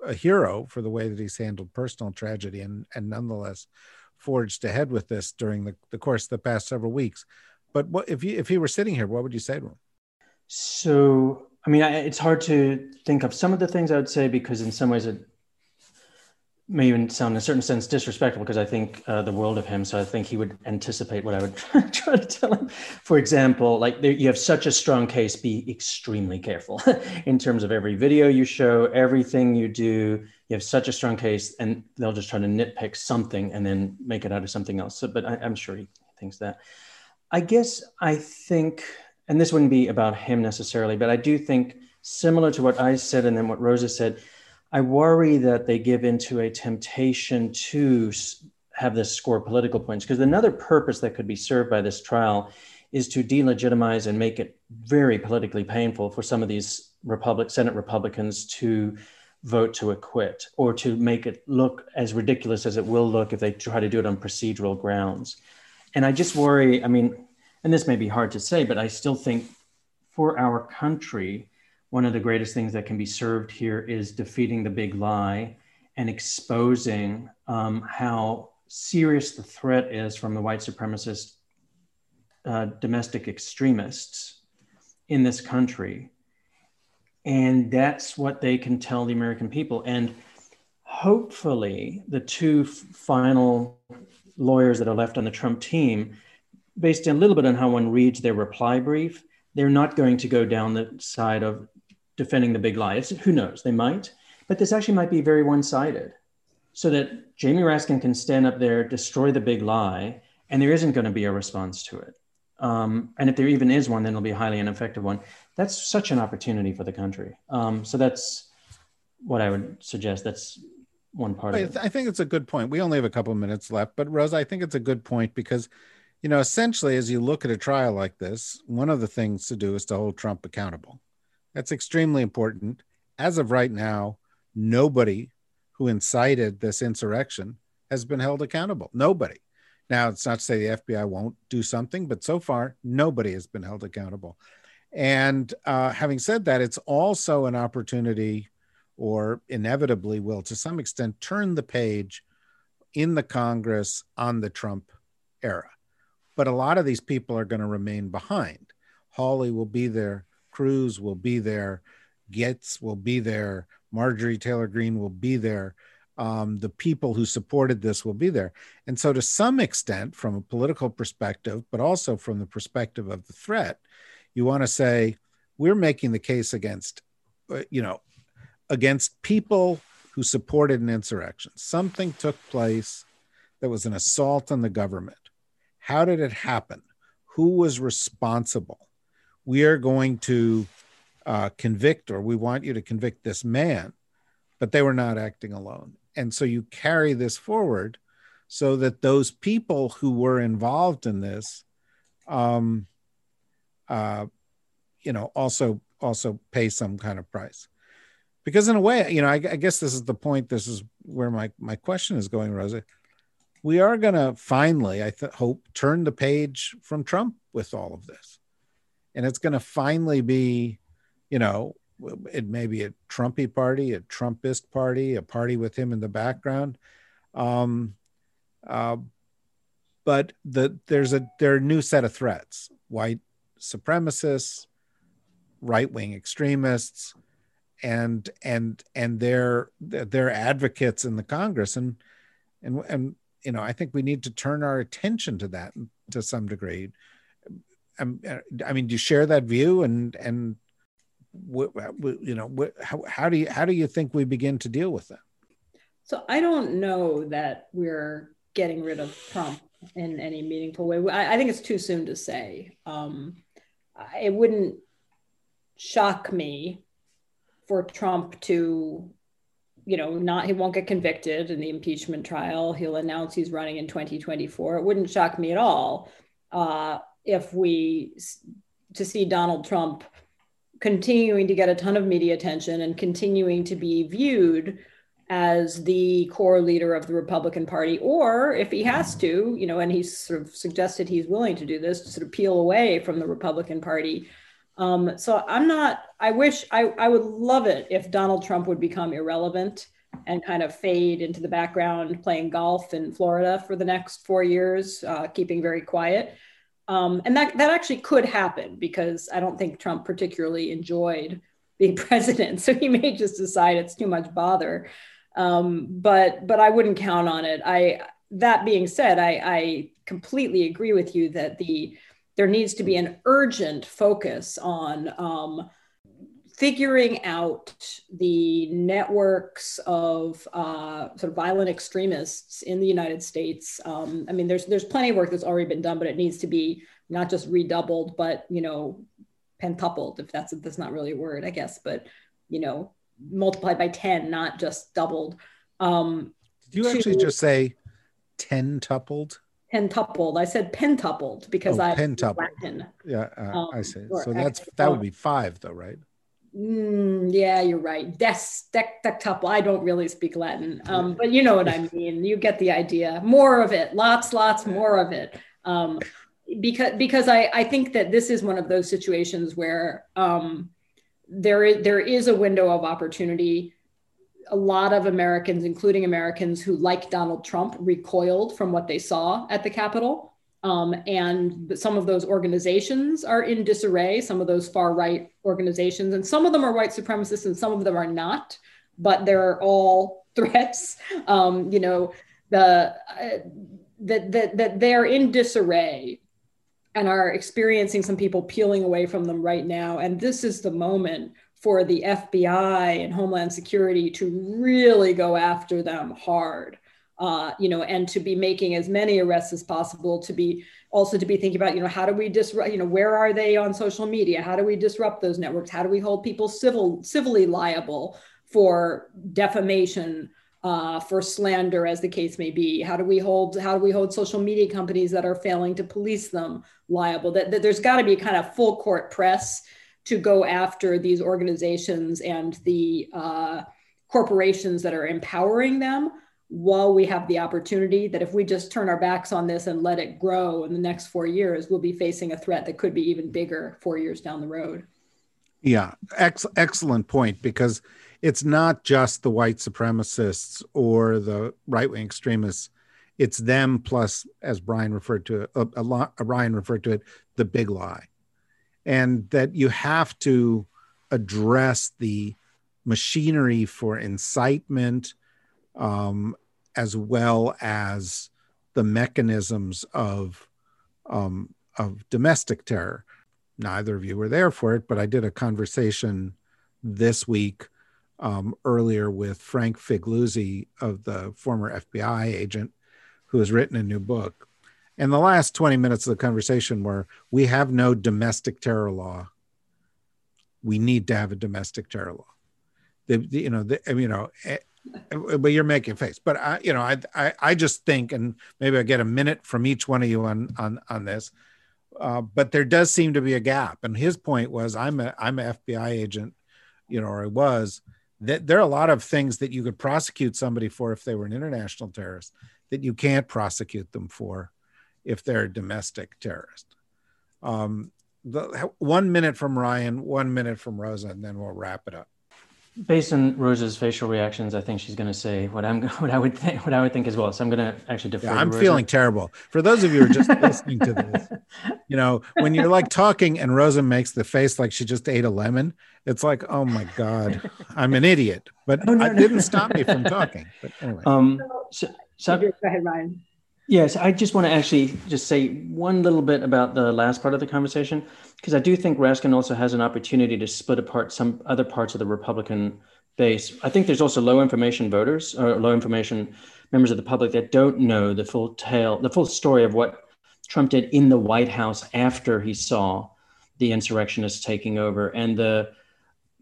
a hero for the way that he's handled personal tragedy and and nonetheless forged ahead with this during the, the course of the past several weeks. But what if you if he were sitting here, what would you say to him? So I mean, I, it's hard to think of some of the things I would say because in some ways it may even sound in a certain sense disrespectful because I think uh, the world of him. So I think he would anticipate what I would try to tell him. For example, like there, you have such a strong case, be extremely careful in terms of every video you show, everything you do. You have such a strong case, and they'll just try to nitpick something and then make it out of something else. So, but I, I'm sure he thinks that. I guess I think, and this wouldn't be about him necessarily, but I do think similar to what I said and then what Rosa said I worry that they give into a temptation to have this score political points because another purpose that could be served by this trial is to delegitimize and make it very politically painful for some of these Republic Senate Republicans to vote to acquit or to make it look as ridiculous as it will look if they try to do it on procedural grounds. And I just worry, I mean, and this may be hard to say, but I still think for our country, one of the greatest things that can be served here is defeating the big lie and exposing um, how serious the threat is from the white supremacist uh, domestic extremists in this country. And that's what they can tell the American people. And hopefully, the two final lawyers that are left on the Trump team, based a little bit on how one reads their reply brief, they're not going to go down the side of defending the big lie. It's, who knows? They might, but this actually might be very one sided. So that Jamie Raskin can stand up there, destroy the big lie, and there isn't going to be a response to it. Um, and if there even is one, then it'll be a highly ineffective one. That's such an opportunity for the country. Um, so that's what I would suggest. That's one part I, of it. I think it's a good point. We only have a couple of minutes left, but Rosa, I think it's a good point because, you know, essentially, as you look at a trial like this, one of the things to do is to hold Trump accountable. That's extremely important. As of right now, nobody who incited this insurrection has been held accountable. Nobody. Now, it's not to say the FBI won't do something, but so far, nobody has been held accountable. And uh, having said that, it's also an opportunity, or inevitably will, to some extent, turn the page in the Congress on the Trump era. But a lot of these people are going to remain behind. Hawley will be there. Cruz will be there, Gaetz will be there, Marjorie Taylor Greene will be there. Um, the people who supported this will be there. And so, to some extent, from a political perspective, but also from the perspective of the threat, you want to say, we're making the case against, uh, you know, against people who supported an insurrection. Something took place that was an assault on the government. How did it happen? Who was responsible? We are going to uh, convict or we want you to convict this man but they were not acting alone. And so you carry this forward so that those people who were involved in this um uh you know also also pay some kind of price. Because in a way you know I, I guess this is the point this is where my my question is going rosa. We are going to finally i th- hope turn the page from trump with all of this and it's going to finally be, you know, it may be a Trumpy party, a Trumpist party, a party with him in the background. Um, uh, but the there's a there are new set of threats: white supremacists, right wing extremists, and and and their their advocates in the Congress, and and and you know I think we need to turn our attention to that to some degree. Um, uh, I mean, do you share that view? And and you know, how, how do you how do you think we begin to deal with that? So I don't know that we're getting rid of Trump in any meaningful way. I, I think it's too soon to say. Um, it wouldn't shock me for Trump to you know, not he won't get convicted in the impeachment trial. He'll announce he's running in 2024. It wouldn't shock me at all uh, if we to see Donald Trump continuing to get a ton of media attention and continuing to be viewed as the core leader of the Republican Party, or if he has to, you know, and he's sort of suggested he's willing to do this to sort of peel away from the Republican Party. Um, so I'm not, I wish, I, I would love it if Donald Trump would become irrelevant and kind of fade into the background playing golf in Florida for the next four years, uh, keeping very quiet. Um, and that, that actually could happen because I don't think Trump particularly enjoyed being president. So he may just decide it's too much bother. Um, but but I wouldn't count on it. I that being said, I, I completely agree with you that the there needs to be an urgent focus on um, figuring out the networks of uh, sort of violent extremists in the United States. Um, I mean, there's there's plenty of work that's already been done, but it needs to be not just redoubled, but you know, pentupled. If that's that's not really a word, I guess, but you know, multiplied by 10, not just doubled. Um, Did you actually just say tentupled? Pentupled. I said pentupled because oh, I pentupled. Latin. Yeah, uh, um, I see. So that's that would be five, though, right? Mm, yeah, you're right. Des, dec, dectuple. I don't really speak Latin, um, but you know what I mean. You get the idea. More of it. Lots, lots more of it. Um, because because I, I think that this is one of those situations where um, there is there is a window of opportunity. A lot of Americans, including Americans who like Donald Trump, recoiled from what they saw at the Capitol. Um, and some of those organizations are in disarray, some of those far right organizations, and some of them are white supremacists and some of them are not, but they're all threats. Um, you know, the, uh, that, that, that they're in disarray and are experiencing some people peeling away from them right now. And this is the moment for the FBI and Homeland Security to really go after them hard. Uh, you know, and to be making as many arrests as possible, to be also to be thinking about, you know, how do we disrupt, you know, where are they on social media? How do we disrupt those networks? How do we hold people civil civilly liable for defamation, uh, for slander, as the case may be? How do we hold how do we hold social media companies that are failing to police them liable? That, that there's got to be kind of full court press to go after these organizations and the uh, corporations that are empowering them while we have the opportunity that if we just turn our backs on this and let it grow in the next four years, we'll be facing a threat that could be even bigger four years down the road. Yeah, ex- excellent point because it's not just the white supremacists or the right wing extremists. It's them plus, as Brian referred to a, a Ryan referred to it, the big lie, and that you have to address the machinery for incitement, um, as well as the mechanisms of um, of domestic terror. Neither of you were there for it, but I did a conversation this week um, earlier with Frank Figliuzzi of the former FBI agent who has written a new book. And the last 20 minutes of the conversation were we have no domestic terror law. We need to have a domestic terror law. The, the you know, the, you know, eh, but you're making face. But I, you know, I, I, I just think, and maybe I get a minute from each one of you on on on this. Uh, but there does seem to be a gap. And his point was, I'm a I'm an FBI agent, you know, or I was, that there are a lot of things that you could prosecute somebody for if they were an international terrorist that you can't prosecute them for if they're a domestic terrorist. Um, the, one minute from Ryan, one minute from Rosa, and then we'll wrap it up based on Rosa's facial reactions, I think she's going to say what I'm what I would think what I would think as well. So I'm going to actually defer. Yeah, I'm feeling terrible. For those of you who are just listening to this, you know, when you're like talking and Rosa makes the face like she just ate a lemon, it's like, oh my god, I'm an idiot. But oh, no, it no. didn't stop me from talking. But anyway, um, so, so go ahead, Ryan. Yes, I just want to actually just say one little bit about the last part of the conversation, because I do think Raskin also has an opportunity to split apart some other parts of the Republican base. I think there's also low information voters or low information members of the public that don't know the full tale, the full story of what Trump did in the White House after he saw the insurrectionists taking over. And the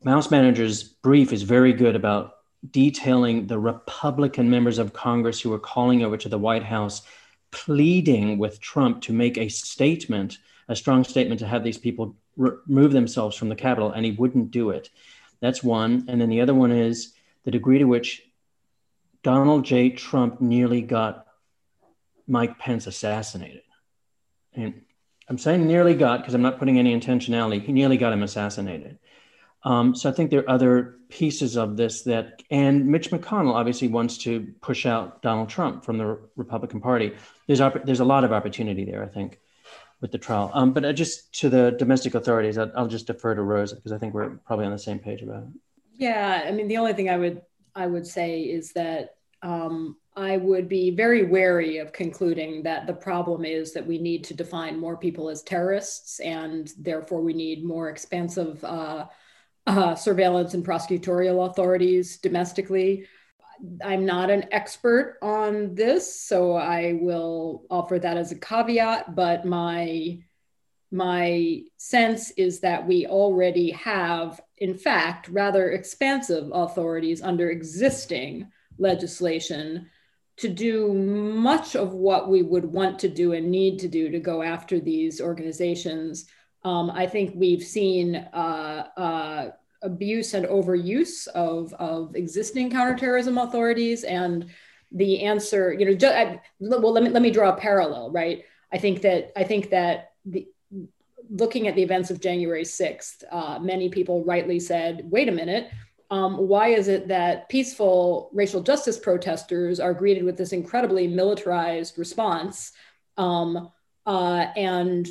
House manager's brief is very good about detailing the Republican members of Congress who were calling over to the White House, pleading with Trump to make a statement, a strong statement to have these people remove themselves from the Capitol, and he wouldn't do it. That's one. And then the other one is the degree to which Donald J. Trump nearly got Mike Pence assassinated. And I'm saying nearly got because I'm not putting any intentionality. He nearly got him assassinated. Um, so I think there are other pieces of this that, and Mitch McConnell obviously wants to push out Donald Trump from the Republican Party. There's there's a lot of opportunity there, I think, with the trial. Um, but just to the domestic authorities, I'll, I'll just defer to Rosa because I think we're probably on the same page about it. Yeah, I mean, the only thing I would I would say is that um, I would be very wary of concluding that the problem is that we need to define more people as terrorists, and therefore we need more expansive uh, uh, surveillance and prosecutorial authorities domestically. I'm not an expert on this, so I will offer that as a caveat. But my my sense is that we already have, in fact, rather expansive authorities under existing legislation to do much of what we would want to do and need to do to go after these organizations. Um, I think we've seen uh, uh, abuse and overuse of, of existing counterterrorism authorities. And the answer, you know, just, I, well, let me, let me draw a parallel, right? I think that, I think that the, looking at the events of January 6th, uh, many people rightly said, wait a minute, um, why is it that peaceful racial justice protesters are greeted with this incredibly militarized response um, uh, and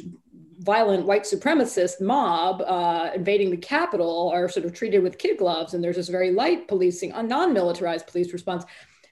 violent white supremacist mob uh, invading the Capitol are sort of treated with kid gloves and there's this very light policing, a non-militarized police response.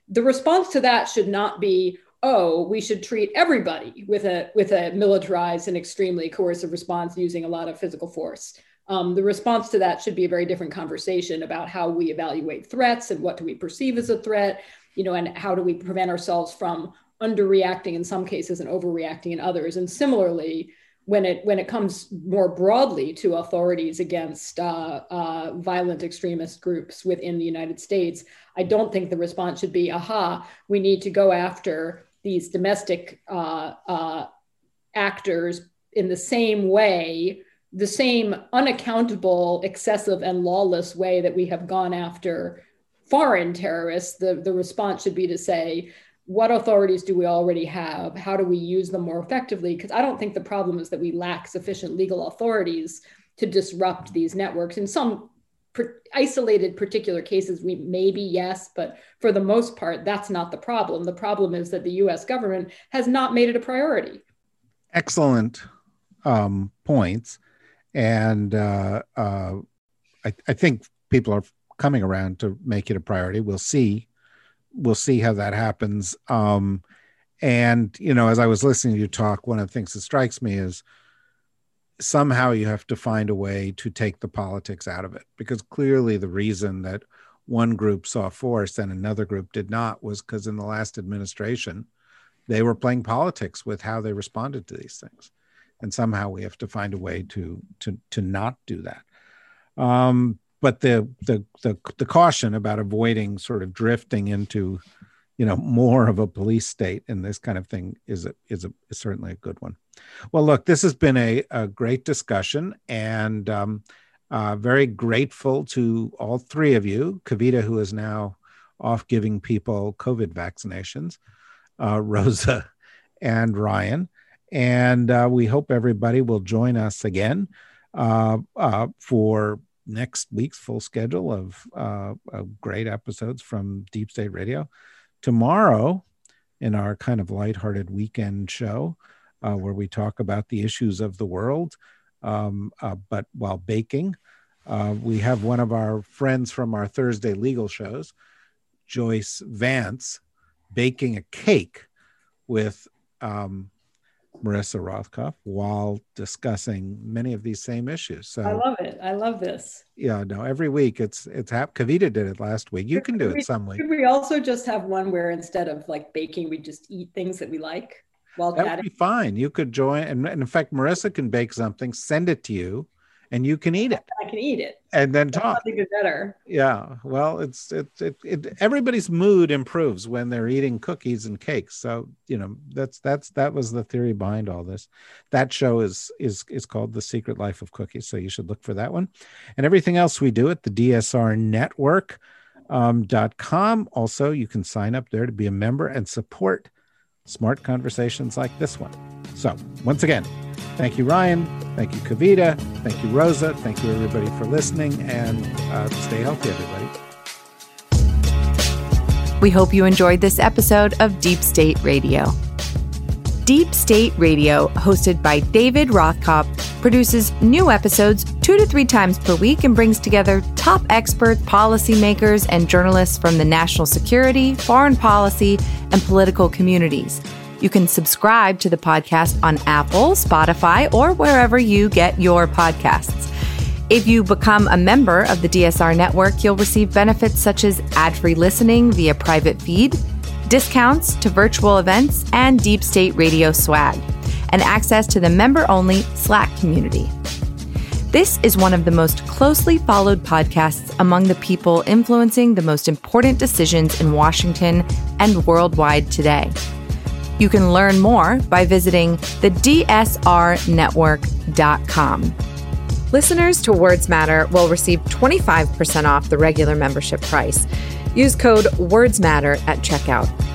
The response to that should not be, oh, we should treat everybody with a with a militarized and extremely coercive response using a lot of physical force um, the response to that should be a very different conversation about how we evaluate threats and what do we perceive as a threat, you know, and how do we prevent ourselves from underreacting in some cases and overreacting in others. And similarly, when it when it comes more broadly to authorities against uh, uh, violent extremist groups within the United States, I don't think the response should be, "Aha, we need to go after these domestic uh, uh actors in the same way the same unaccountable, excessive, and lawless way that we have gone after foreign terrorists, the, the response should be to say, what authorities do we already have? How do we use them more effectively? Because I don't think the problem is that we lack sufficient legal authorities to disrupt these networks. In some per- isolated particular cases, we maybe yes, but for the most part, that's not the problem. The problem is that the US government has not made it a priority. Excellent um, points and uh, uh, I, I, think people are coming around to make it a priority. We'll see. We'll see how that happens. Um, and you know, as I was listening to you talk, one of the things that strikes me is somehow you have to find a way to take the politics out of it, because clearly the reason that one group saw force and another group did not was because in the last administration they were playing politics with how they responded to these things and somehow we have to find a way to to to not do that. Um, but the, the the the caution about avoiding sort of drifting into, you know, more of a police state and this kind of thing is a, is a is certainly a good one. Well, look, this has been a, a great discussion, and um, uh, very grateful to all three of you. Kavita, who is now off giving people COVID vaccinations, uh, Rosa, and Ryan. And uh, we hope everybody will join us again uh, uh, for next week's full schedule of, uh, of, great episodes from Deep State Radio. Tomorrow, in our kind of lighthearted weekend show, uh, where we talk about the issues of the world, um, uh, but while baking, we have one of our friends from our Thursday legal shows, Joyce Vance, baking a cake with um, Marisa Rothkopf while discussing many of these same issues. So I love it. I love this. Yeah, no, every week it's it's hap- Kavita did it last week. You can do it some week. Could we also just have one where instead of like baking, we just eat things that we like while that chatting? would be fine. You could join, and, and in fact, Marissa can bake something, send it to you, and you can eat it. I can eat it and then talk. Even better. Yeah. Well, it's it, it it everybody's mood improves when they're eating cookies and cakes. So you know that's that's that was the theory behind all this. That show is is is called The Secret Life of Cookies. So you should look for that one, and everything else we do at the DSR Network. Um, dot com. Also, you can sign up there to be a member and support smart conversations like this one. So, once again, thank you, Ryan. Thank you, Kavita. Thank you, Rosa. Thank you, everybody, for listening. And uh, stay healthy, everybody. We hope you enjoyed this episode of Deep State Radio. Deep State Radio, hosted by David Rothkopf, produces new episodes two to three times per week and brings together top experts, policymakers, and journalists from the national security, foreign policy, and political communities. You can subscribe to the podcast on Apple, Spotify, or wherever you get your podcasts. If you become a member of the DSR network, you'll receive benefits such as ad free listening via private feed discounts to virtual events, and deep state radio swag, and access to the member only Slack community. This is one of the most closely followed podcasts among the people influencing the most important decisions in Washington and worldwide today. You can learn more by visiting the DSRnetwork.com. Listeners to Words Matter will receive 25% off the regular membership price. Use code WordsMatter at checkout.